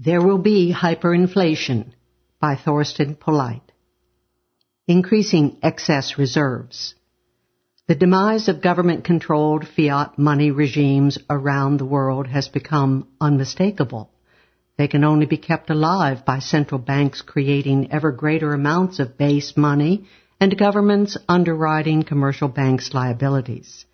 There Will Be Hyperinflation by Thorsten Polleit. Increasing Excess Reserves. The demise of government controlled fiat money regimes around the world has become unmistakable. They can only be kept alive by central banks creating ever greater amounts of base money and governments underwriting commercial banks' liabilities.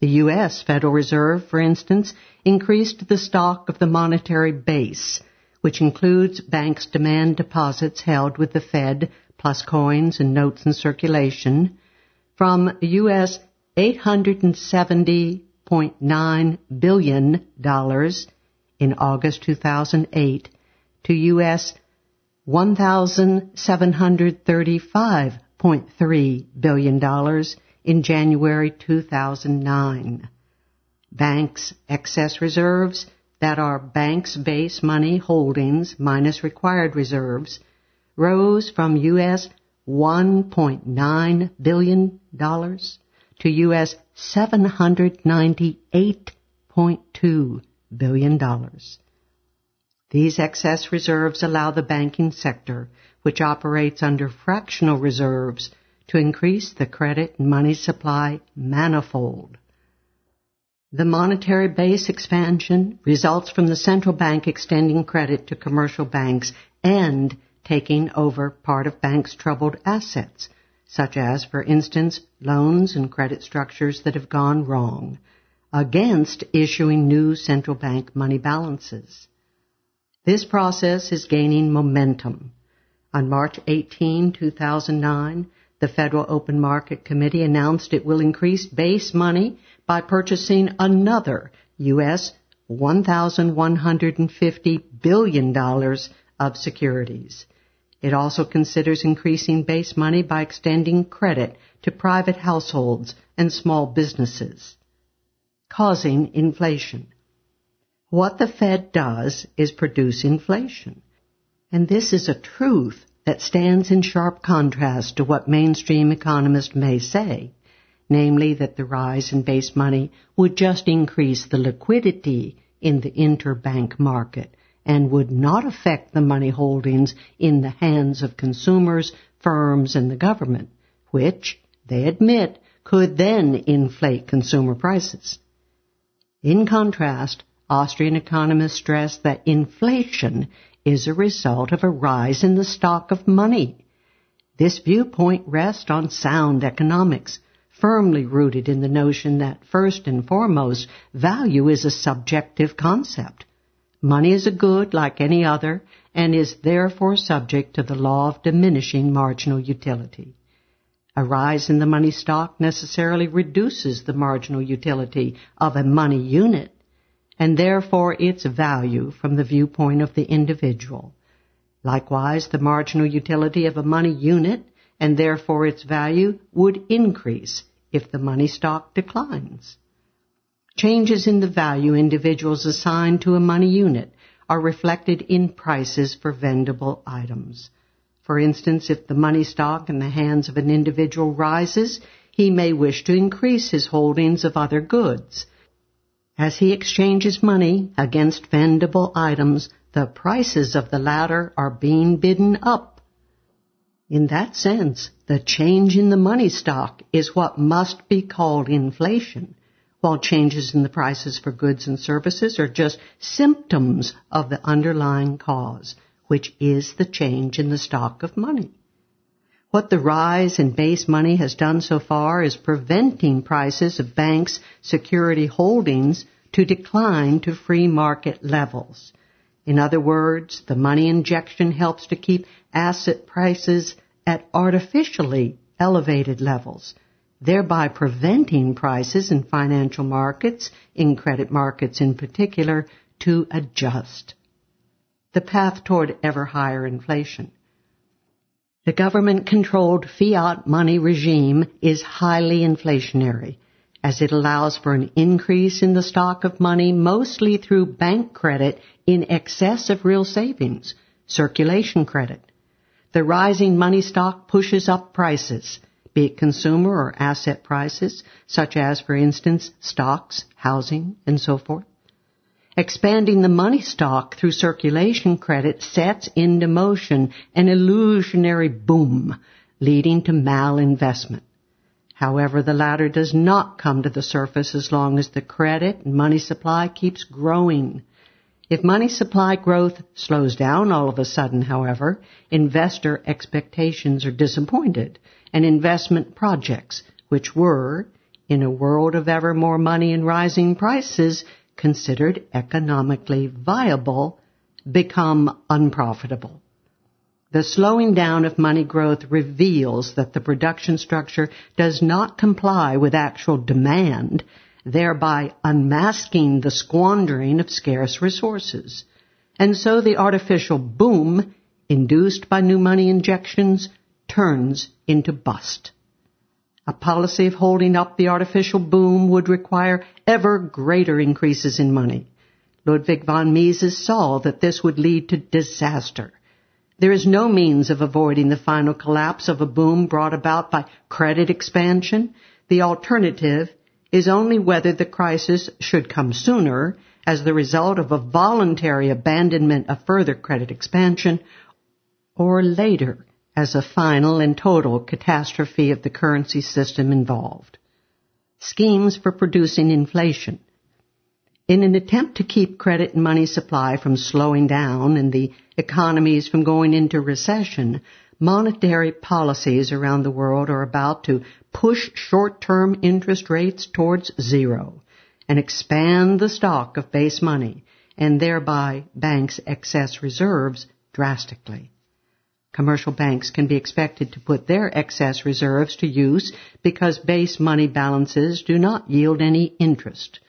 The U.S. Federal Reserve, for instance, increased the stock of the monetary base which includes banks' demand deposits held with the Fed plus coins and notes in circulation, from U.S. $870.9 billion in August 2008 to U.S. $1,735.3 billion in January 2009. Banks' excess reserves that our bank's base money holdings minus required reserves rose from US $1.9 billion to US $798.2 billion. These excess reserves allow the banking sector, which operates under fractional reserves, to increase the credit and money supply manifold. The monetary base expansion results from the central bank extending credit to commercial banks and taking over part of banks' troubled assets, such as, for instance, loans and credit structures that have gone wrong, against issuing new central bank money balances. This process is gaining momentum. On March 18, 2009, the Federal Open Market Committee announced it will increase base money by purchasing another U.S. $1,150 billion of securities. It also considers increasing base money by extending credit to private households and small businesses, causing inflation. What the Fed does is produce inflation. And this is a truth that stands in sharp contrast to what mainstream economists may say, namely that the rise in base money would just increase the liquidity in the interbank market and would not affect the money holdings in the hands of consumers, firms, and the government, which, they admit, could then inflate consumer prices. In contrast, Austrian economists stress that inflation is a result of a rise in the stock of money. This viewpoint rests on sound economics, firmly rooted in the notion that first and foremost, value is a subjective concept. Money is a good like any other and is therefore subject to the law of diminishing marginal utility. A rise in the money stock necessarily reduces the marginal utility of a money unit and therefore its value from the viewpoint of the individual. Likewise, the marginal utility of a money unit and therefore its value would increase if the money stock declines. Changes in the value individuals assign to a money unit are reflected in prices for vendable items. For instance, if the money stock in the hands of an individual rises, he may wish to increase his holdings of other goods. As he exchanges money against vendable items, the prices of the latter are being bidden up. In that sense, the change in the money stock is what must be called inflation, while changes in the prices for goods and services are just symptoms of the underlying cause, which is the change in the stock of money. What the rise in base money has done so far is preventing prices of banks' security holdings to decline to free market levels. In other words, the money injection helps to keep asset prices at artificially elevated levels, thereby preventing prices in financial markets, in credit markets in particular, to adjust. The path toward ever higher inflation. The government controlled fiat money regime is highly inflationary as it allows for an increase in the stock of money mostly through bank credit in excess of real savings, circulation credit. The rising money stock pushes up prices, be it consumer or asset prices, such as, for instance, stocks, housing, and so forth. Expanding the money stock through circulation credit sets into motion an illusionary boom, leading to malinvestment. However, the latter does not come to the surface as long as the credit and money supply keeps growing. If money supply growth slows down all of a sudden, however, investor expectations are disappointed and investment projects, which were, in a world of ever more money and rising prices, considered economically viable become unprofitable. The slowing down of money growth reveals that the production structure does not comply with actual demand, thereby unmasking the squandering of scarce resources. And so the artificial boom induced by new money injections turns into bust. A policy of holding up the artificial boom would require ever greater increases in money. Ludwig von Mises saw that this would lead to disaster. There is no means of avoiding the final collapse of a boom brought about by credit expansion. The alternative is only whether the crisis should come sooner as the result of a voluntary abandonment of further credit expansion or later as a final and total catastrophe of the currency system involved. Schemes for producing inflation. In an attempt to keep credit and money supply from slowing down and the economies from going into recession, monetary policies around the world are about to push short-term interest rates towards zero and expand the stock of base money and thereby banks' excess reserves drastically. Commercial banks can be expected to put their excess reserves to use because base money balances do not yield any interest.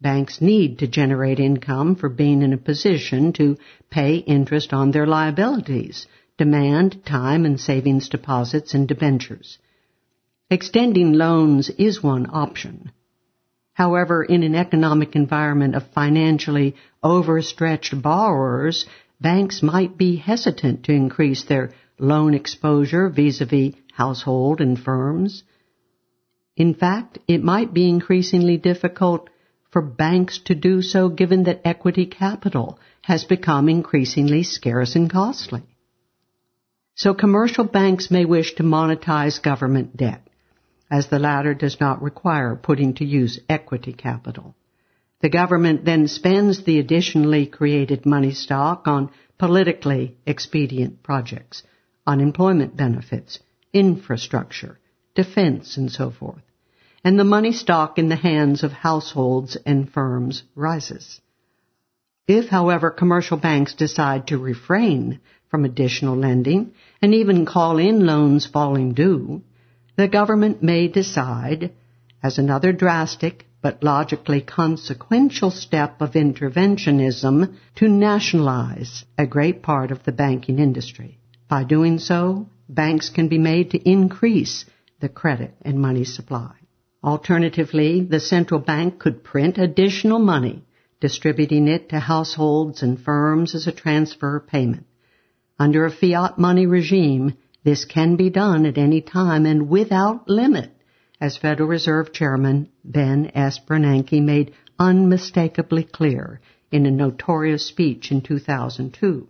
Banks need to generate income for being in a position to pay interest on their liabilities, demand time and savings deposits and debentures. Extending loans is one option. However, in an economic environment of financially overstretched borrowers, banks might be hesitant to increase their loan exposure vis-a-vis household and firms. In fact, it might be increasingly difficult for banks to do so given that equity capital has become increasingly scarce and costly. So commercial banks may wish to monetize government debt, as the latter does not require putting to use equity capital. The government then spends the additionally created money stock on politically expedient projects, unemployment benefits, infrastructure, defense, and so forth. And the money stock in the hands of households and firms rises. If, however, commercial banks decide to refrain from additional lending and even call in loans falling due, the government may decide, as another drastic but logically consequential step of interventionism to nationalize a great part of the banking industry. By doing so, banks can be made to increase the credit and money supply. Alternatively, the central bank could print additional money, distributing it to households and firms as a transfer payment. Under a fiat money regime, this can be done at any time and without limit as Federal Reserve Chairman Ben S. Bernanke made unmistakably clear in a notorious speech in 2002.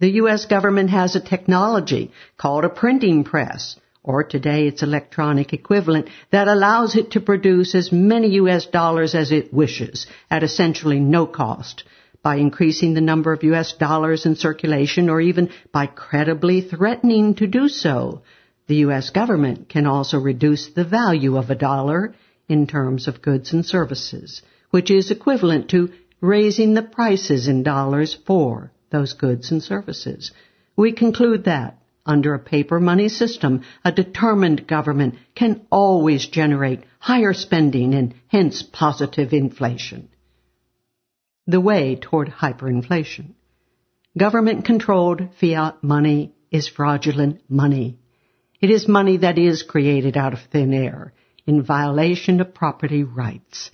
The U.S. government has a technology called a printing press, or today its electronic equivalent, that allows it to produce as many U.S. dollars as it wishes at essentially no cost by increasing the number of U.S. dollars in circulation or even by credibly threatening to do so the U.S. government can also reduce the value of a dollar in terms of goods and services, which is equivalent to raising the prices in dollars for those goods and services. We conclude that under a paper money system, a determined government can always generate higher spending and hence positive inflation. The way toward hyperinflation. Government controlled fiat money is fraudulent money. It is money that is created out of thin air in violation of property rights.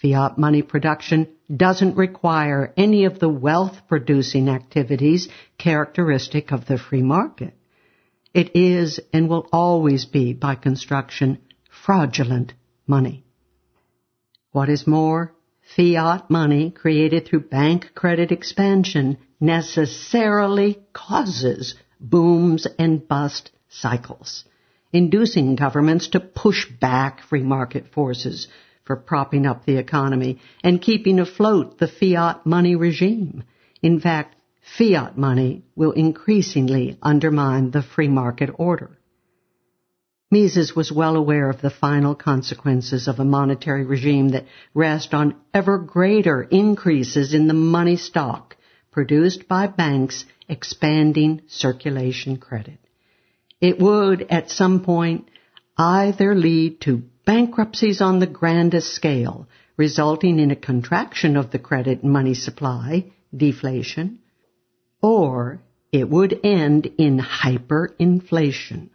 Fiat money production doesn't require any of the wealth producing activities characteristic of the free market. It is and will always be by construction fraudulent money. What is more, Fiat money created through bank credit expansion necessarily causes booms and bust cycles, inducing governments to push back free market forces for propping up the economy and keeping afloat the fiat money regime. In fact, fiat money will increasingly undermine the free market order. Mises was well aware of the final consequences of a monetary regime that rests on ever greater increases in the money stock produced by banks expanding circulation credit. It would, at some point, either lead to bankruptcies on the grandest scale, resulting in a contraction of the credit money supply, deflation, or it would end in hyperinflation.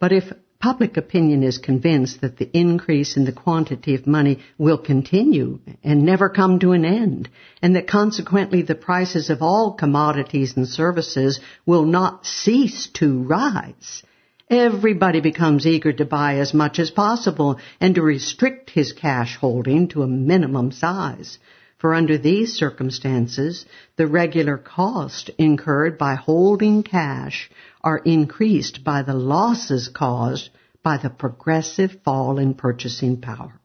But if public opinion is convinced that the increase in the quantity of money will continue and never come to an end, and that consequently the prices of all commodities and services will not cease to rise, everybody becomes eager to buy as much as possible and to restrict his cash holding to a minimum size. For under these circumstances, the regular cost incurred by holding cash are increased by the losses caused by the progressive fall in purchasing power.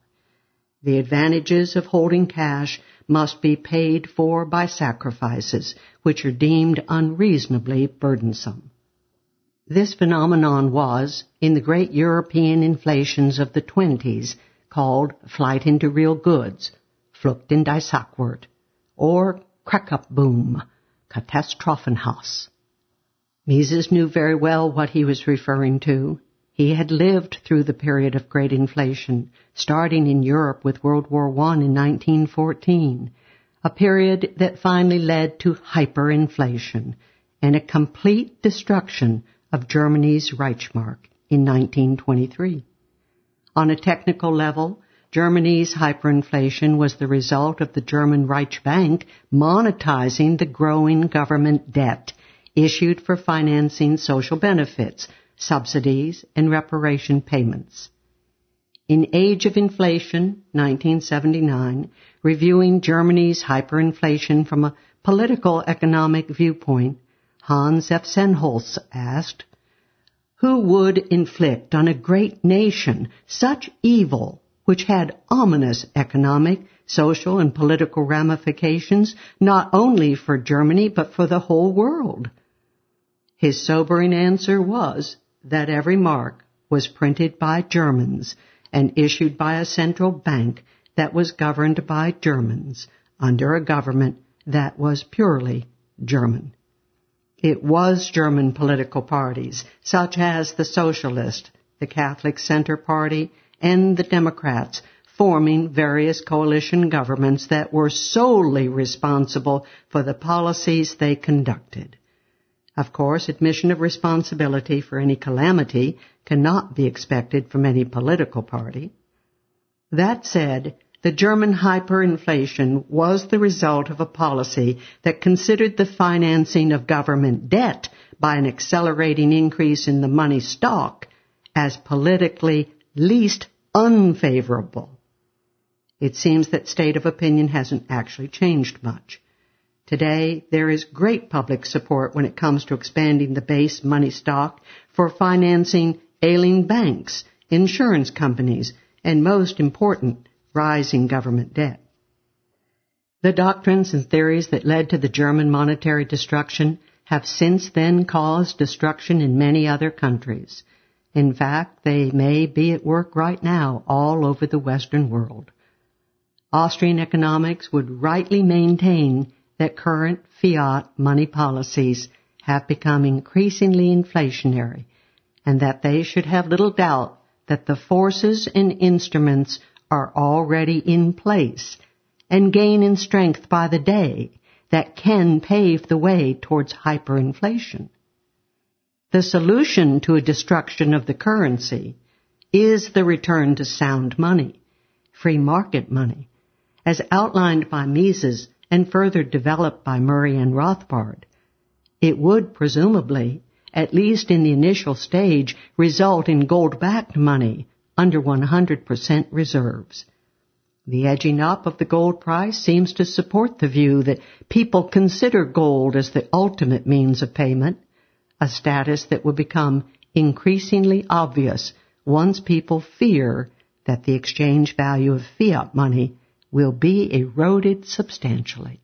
The advantages of holding cash must be paid for by sacrifices which are deemed unreasonably burdensome. This phenomenon was, in the great European inflations of the 20s, called flight into real goods, Flucht in die Sachwerte, or crack-up Boom, Katastrophenhausse. Mises knew very well what he was referring to. He had lived through the period of great inflation, starting in Europe with World War I in 1914, a period that finally led to hyperinflation and a complete destruction of Germany's Reichsmark in 1923. On a technical level, Germany's hyperinflation was the result of the German Reichsbank monetizing the growing government debt issued for financing social benefits, subsidies, and reparation payments. In Age of Inflation, 1979, reviewing Germany's hyperinflation from a political economic viewpoint, Hans F. Sennholz asked, Who would inflict on a great nation such evil which had ominous economic, social, and political ramifications not only for Germany but for the whole world? His sobering answer was that every mark was printed by Germans and issued by a central bank that was governed by Germans under a government that was purely German. It was German political parties, such as the Socialist, the Catholic Center Party, and the Democrats, forming various coalition governments that were solely responsible for the policies they conducted. Of course, admission of responsibility for any calamity cannot be expected from any political party. That said, the German hyperinflation was the result of a policy that considered the financing of government debt by an accelerating increase in the money stock as politically least unfavorable. It seems that state of opinion hasn't actually changed much. Today, there is great public support when it comes to expanding the base money stock for financing ailing banks, insurance companies, and most important, rising government debt. The doctrines and theories that led to the German monetary destruction have since then caused destruction in many other countries. In fact, they may be at work right now all over the Western world. Austrian economics would rightly maintain that current fiat money policies have become increasingly inflationary and that they should have little doubt that the forces and instruments are already in place and gain in strength by the day that can pave the way towards hyperinflation. The solution to a destruction of the currency is the return to sound money, free market money, as outlined by Mises and further developed by Murray N. Rothbard, it would presumably, at least in the initial stage, result in gold-backed money under 100% reserves. The edging up of the gold price seems to support the view that people consider gold as the ultimate means of payment, a status that will become increasingly obvious once people fear that the exchange value of fiat money will be eroded substantially.